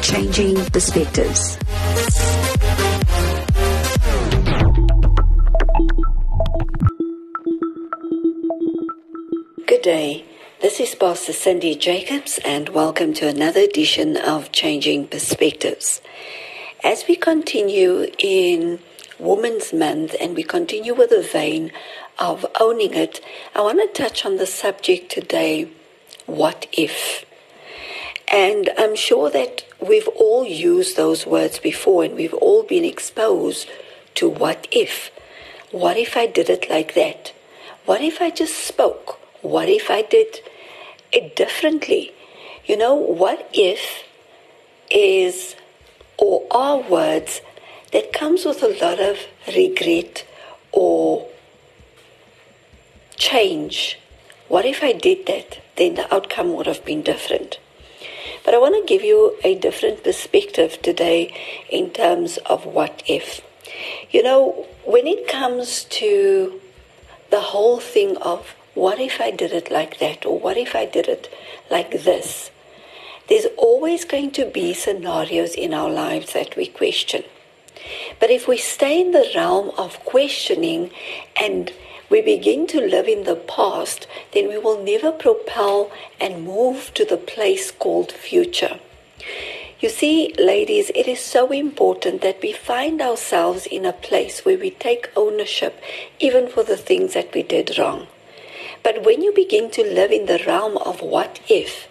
Changing perspectives. Good day. This is Pastor Cindy Jacobs, and welcome to another edition of Changing Perspectives. As we continue in Women's Month and we continue with the vein of owning it, I want to touch on the subject today what if? And I'm sure that we've all used those words before and we've all been exposed to what if. What if I did it like that? What if I just spoke? What if I did it differently? You know, what if is or are words that comes with a lot of regret or change. What if I did that? Then the outcome would have been different. But I want to give you a different perspective today in terms of what if. You know, when it comes to the whole thing of what if I did it like that or what if I did it like this? There's always going to be scenarios in our lives that we question. But if we stay in the realm of questioning and we begin to live in the past, then we will never propel and move to the place called future. You see, ladies, it is so important that we find ourselves in a place where we take ownership even for the things that we did wrong. But when you begin to live in the realm of what if,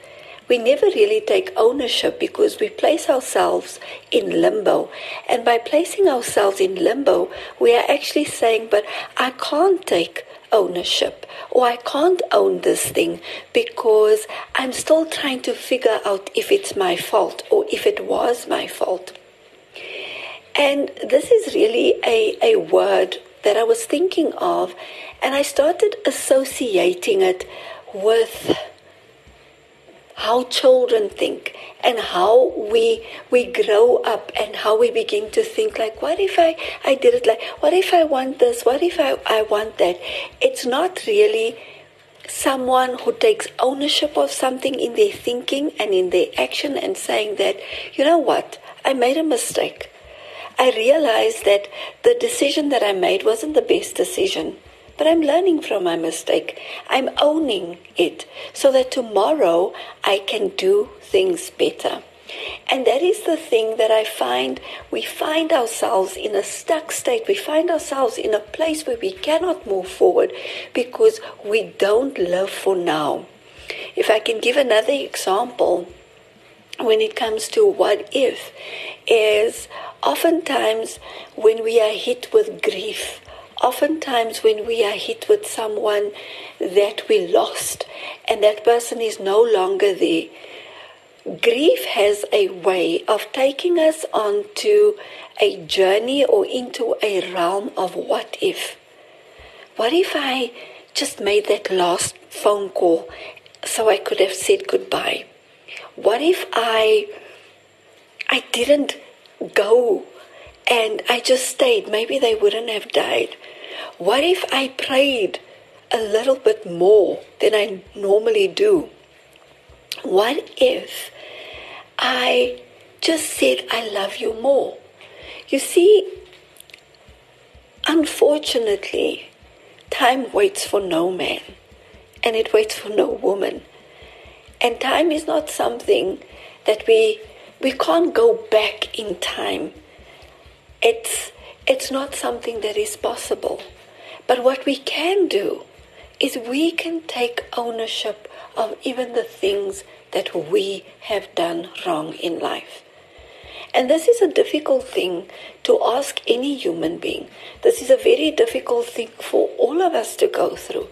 we never really take ownership because we place ourselves in limbo. And by placing ourselves in limbo, we are actually saying, But I can't take ownership or I can't own this thing because I'm still trying to figure out if it's my fault or if it was my fault. And this is really a, a word that I was thinking of, and I started associating it with how children think and how we we grow up and how we begin to think like what if I, I did it like what if I want this? What if I, I want that? It's not really someone who takes ownership of something in their thinking and in their action and saying that you know what? I made a mistake. I realized that the decision that I made wasn't the best decision but I'm learning from my mistake. I'm owning it so that tomorrow I can do things better. And that is the thing that I find we find ourselves in a stuck state. We find ourselves in a place where we cannot move forward because we don't live for now. If I can give another example, when it comes to what if, is oftentimes when we are hit with grief oftentimes when we are hit with someone that we lost and that person is no longer there, grief has a way of taking us onto a journey or into a realm of what if. What if I just made that last phone call so I could have said goodbye? What if I I didn't go and I just stayed? Maybe they wouldn't have died. What if I prayed a little bit more than I normally do? What if I just said, I love you more? You see, unfortunately, time waits for no man and it waits for no woman. And time is not something that we we can't go back in time. It's it's not something that is possible. But what we can do is we can take ownership of even the things that we have done wrong in life. And this is a difficult thing to ask any human being. This is a very difficult thing for all of us to go through.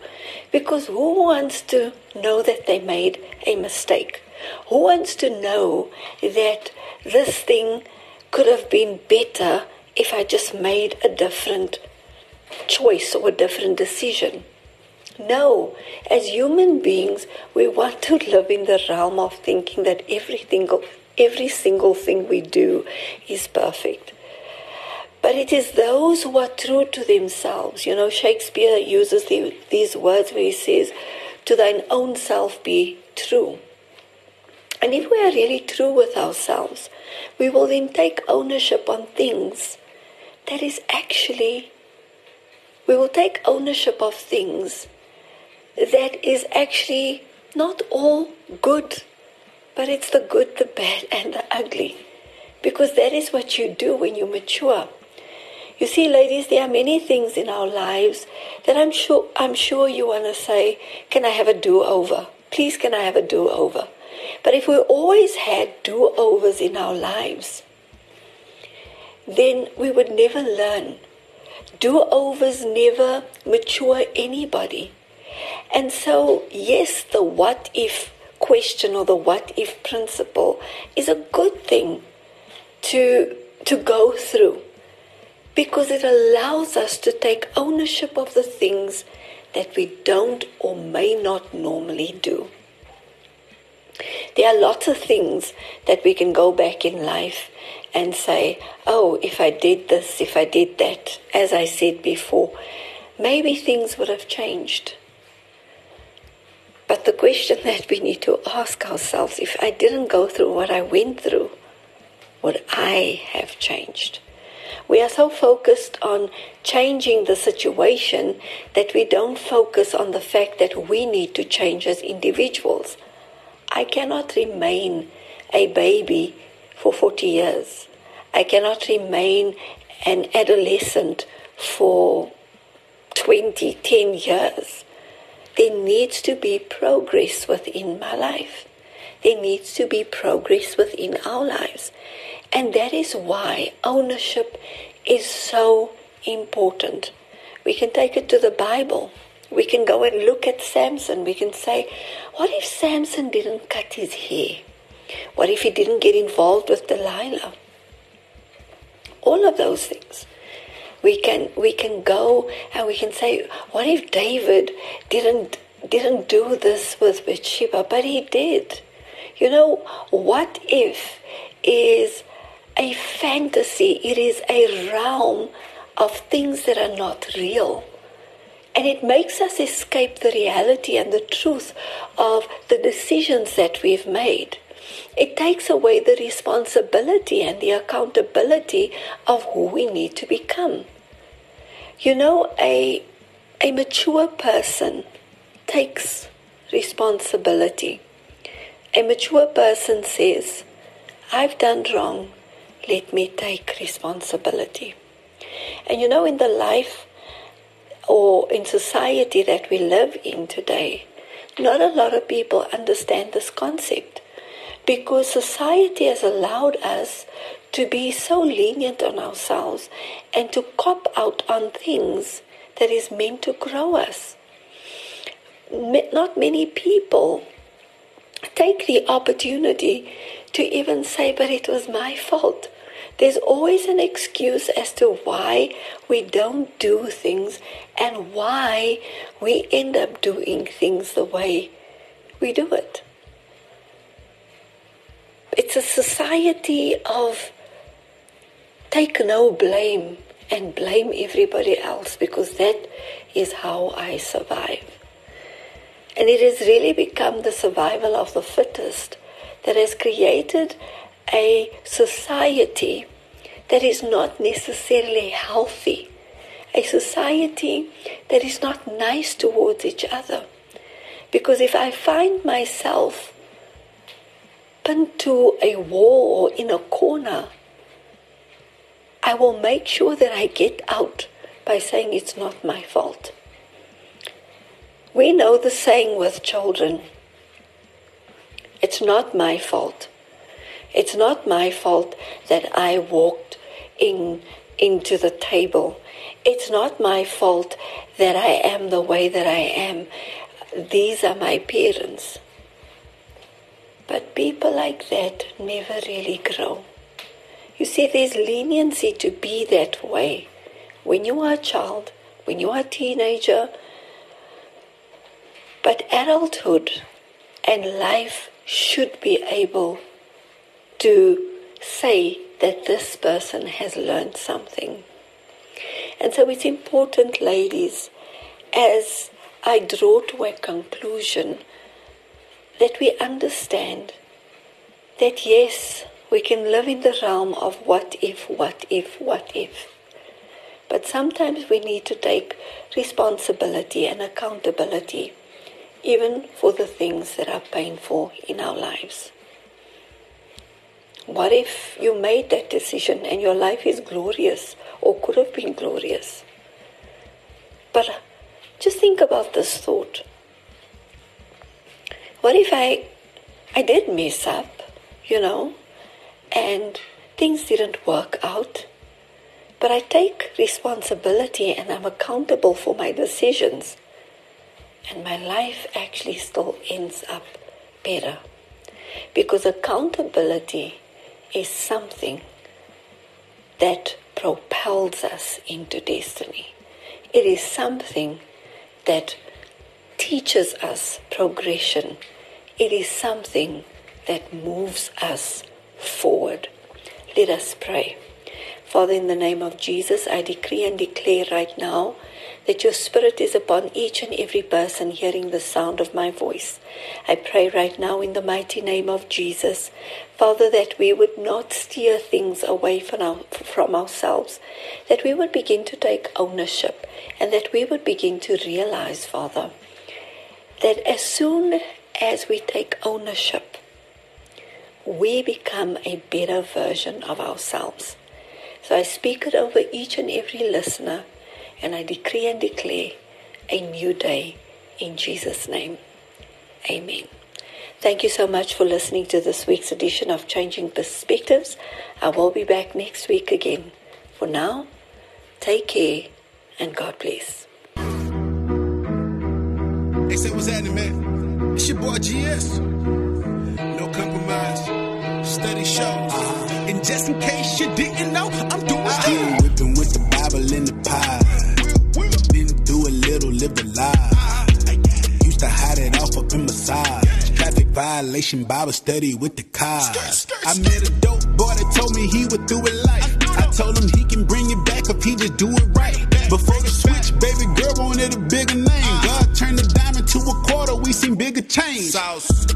Because who wants to know that they made a mistake? Who wants to know that this thing could have been better if I just made a different choice or a different decision. No, as human beings, we want to live in the realm of thinking that everything, every single thing we do is perfect. But it is those who are true to themselves. You know, Shakespeare uses the, these words where he says, To thine own self be true. And if we are really true with ourselves, we will then take ownership on things that is actually, we will take ownership of things that is actually not all good, but it's the good, the bad, and the ugly. Because that is what you do when you mature. You see, ladies, there are many things in our lives that I'm sure I'm sure you want to say, "Can I have a do-over? Please, can I have a do-over?" But if we always had do-overs in our lives, then we would never learn. Do-overs never mature anybody. And so, yes, the what if question or the what if principle is a good thing to, to go through because it allows us to take ownership of the things that we don't or may not normally do. There are lots of things that we can go back in life and say, oh, if I did this, if I did that, as I said before, maybe things would have changed. But the question that we need to ask ourselves if I didn't go through what I went through, would I have changed? We are so focused on changing the situation that we don't focus on the fact that we need to change as individuals. I cannot remain a baby for 40 years. I cannot remain an adolescent for 20, 10 years. There needs to be progress within my life. There needs to be progress within our lives. And that is why ownership is so important. We can take it to the Bible. We can go and look at Samson. We can say, what if Samson didn't cut his hair? What if he didn't get involved with Delilah? All of those things. We can we can go and we can say, what if David didn't didn't do this with Bathsheba, but he did? You know, what if is a fantasy, it is a realm of things that are not real. And it makes us escape the reality and the truth of the decisions that we've made. It takes away the responsibility and the accountability of who we need to become. You know, a, a mature person takes responsibility. A mature person says, I've done wrong let me take responsibility. And you know, in the life or in society that we live in today, not a lot of people understand this concept because society has allowed us to be so lenient on ourselves and to cop out on things that is meant to grow us. Not many people take the opportunity to even say, but it was my fault. There's always an excuse as to why we don't do things and why we end up doing things the way we do it. It's a society of take no blame and blame everybody else because that is how I survive. And it has really become the survival of the fittest that has created a society that is not necessarily healthy, a society that is not nice towards each other. Because if I find myself pinned to a wall or in a corner, I will make sure that I get out by saying it's not my fault. We know the saying with children it's not my fault. It's not my fault that I walked in into the table. It's not my fault that I am the way that I am. These are my parents. But people like that never really grow. You see, there's leniency to be that way. When you are a child, when you are a teenager, but adulthood and life should be able to say that this person has learned something. And so it's important, ladies, as I draw to a conclusion, that we understand that yes, we can live in the realm of what if, what if, what if. But sometimes we need to take responsibility and accountability, even for the things that are painful in our lives. What if you made that decision and your life is glorious or could have been glorious? But just think about this thought. What if I I did mess up, you know, and things didn't work out? But I take responsibility and I'm accountable for my decisions. And my life actually still ends up better. Because accountability is something that propels us into destiny. It is something that teaches us progression. It is something that moves us forward. Let us pray. Father, in the name of Jesus, I decree and declare right now that your Spirit is upon each and every person hearing the sound of my voice. I pray right now in the mighty name of Jesus, Father, that we would not steer things away from, our, from ourselves, that we would begin to take ownership, and that we would begin to realize, Father, that as soon as we take ownership, we become a better version of ourselves. So I speak it over each and every listener, and I decree and declare a new day in Jesus' name. Amen. Thank you so much for listening to this week's edition of Changing Perspectives. I will be back next week again. For now, take care and God bless. Hey, say what's happening, man? It's your boy GS. No compromise. Steady shows. And just in case you didn't know, I'm doing Still whipping with the Bible in the pie. Been through a little, lived a lie. Used to hide it off up in the massage. Traffic violation, Bible study with the cars. I met a dope boy that told me he would do it life. I told him he can bring it back if he just do it right. Before the baby girl wanted a bigger name. God turned the diamond to a quarter, we seen bigger change.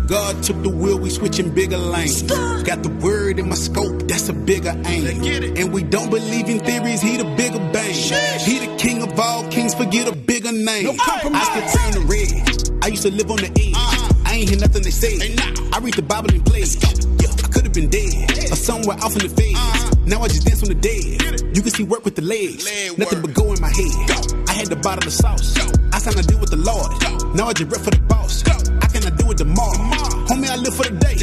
God took the wheel, we switching bigger lanes. Got the word in my scope, that's a bigger aim. And we don't believe in theories, he the bigger bang. He the king of all kings, forget a bigger name. I still pray on the red. I used to live on the edge. I ain't hear nothing they say. I read the Bible and play. Yeah, I could have been dead or somewhere off in the feds. Now I just dance on the dead. You can see work with the legs. Leg Nothing but go in my head. I had the bottle of sauce. I signed a deal with the Lord. Now I just rep for the boss. I cannot do it tomorrow. Homie, I live for the day.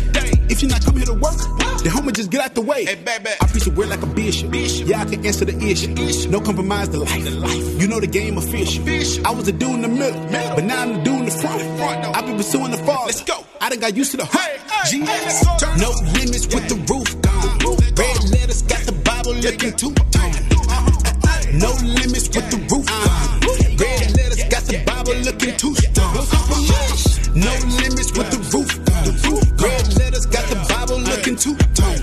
If you not come here to work, then homie just get out the way. Hey, baby. I preach the word like a bishop. Yeah, I can answer the issue. No compromise the life. You know the game official. I was a dude in the middle, but now I'm the dude in the front. I've been pursuing the fall. Let's go. I done got used to the Hey, hey, hey, No limits with the roof gone. Red letters got the Bible looking two tone. No limits with the roof gone. Red letters got the Bible looking too strong. No limits with the roof gone. Red letters got the Bible looking two tone.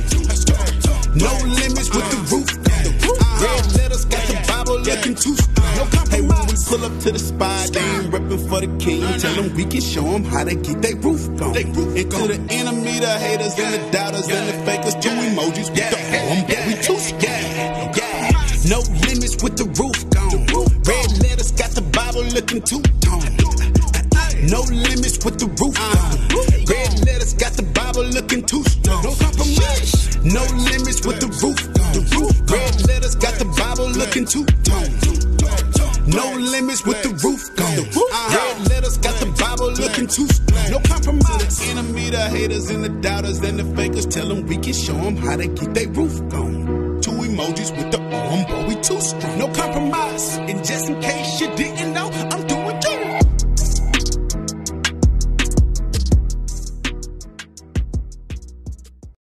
No limits with the roof gone. Red letters got the Bible looking too strong. Hey, when we pull up to the spot, they ain't reppin' for the king. Tell them we can show them how to get they roof gone. And to the enemy, the haters, and the doubters, and the fakers, two emojis with the arm, with the roof gone. Red letters got the Bible looking two tone. No limits with the roof gone. Red letters got the Bible looking too strong. No compromise. No limits with the roof gone. Red letters got the Bible looking two tone. No limits with the roof uh-huh. gone. Red letters got the Bible looking too strong. No compromise. Enemy, the haters, and the doubters, and the fakers. Tell them we can show them how to get their roof gone. Emojis with the arm, but we too strong. No compromise. And just in case you